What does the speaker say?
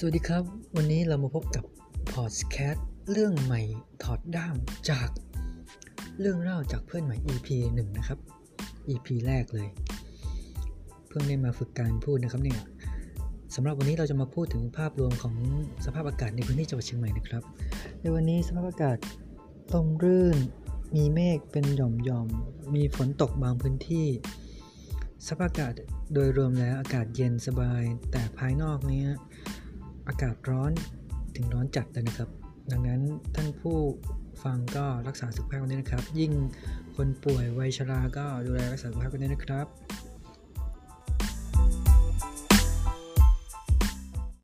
สวัสดีครับ วันนี้เรามาพบกับพอดแคสต์เรื่องใหม่ถอดด้ามจากเรื่องเล่าจากเพื่อนใหม่ EP 1 นะครับ EP แรกเลย เพิ่งได้มาฝึกการพูดนะครับเนี่ยสำหรับวันนี้เราจะมาพูดถึงภาพรวมของสภาพอากาศในพื้นที่จังหวัดเชียงใหม่นะครับ ในวันนี้สภาพอากาศลมรื่น มีเมฆเป็นหย่อมๆ มีฝนตกบางพื้นที่ สภาพอากาศโดยรวมแล้วอากาศเย็นสบาย แต่ภายนอกเนี้ย อากาศร้อนถึงร้อนจัดเลยนะครับ ดังนั้นท่านผู้ฟังก็รักษาสุขภาพกันด้วยนะครับ ยิ่งคนป่วยวัยชราก็ดูแลรักษาสุขภาพกันด้วยนะครับ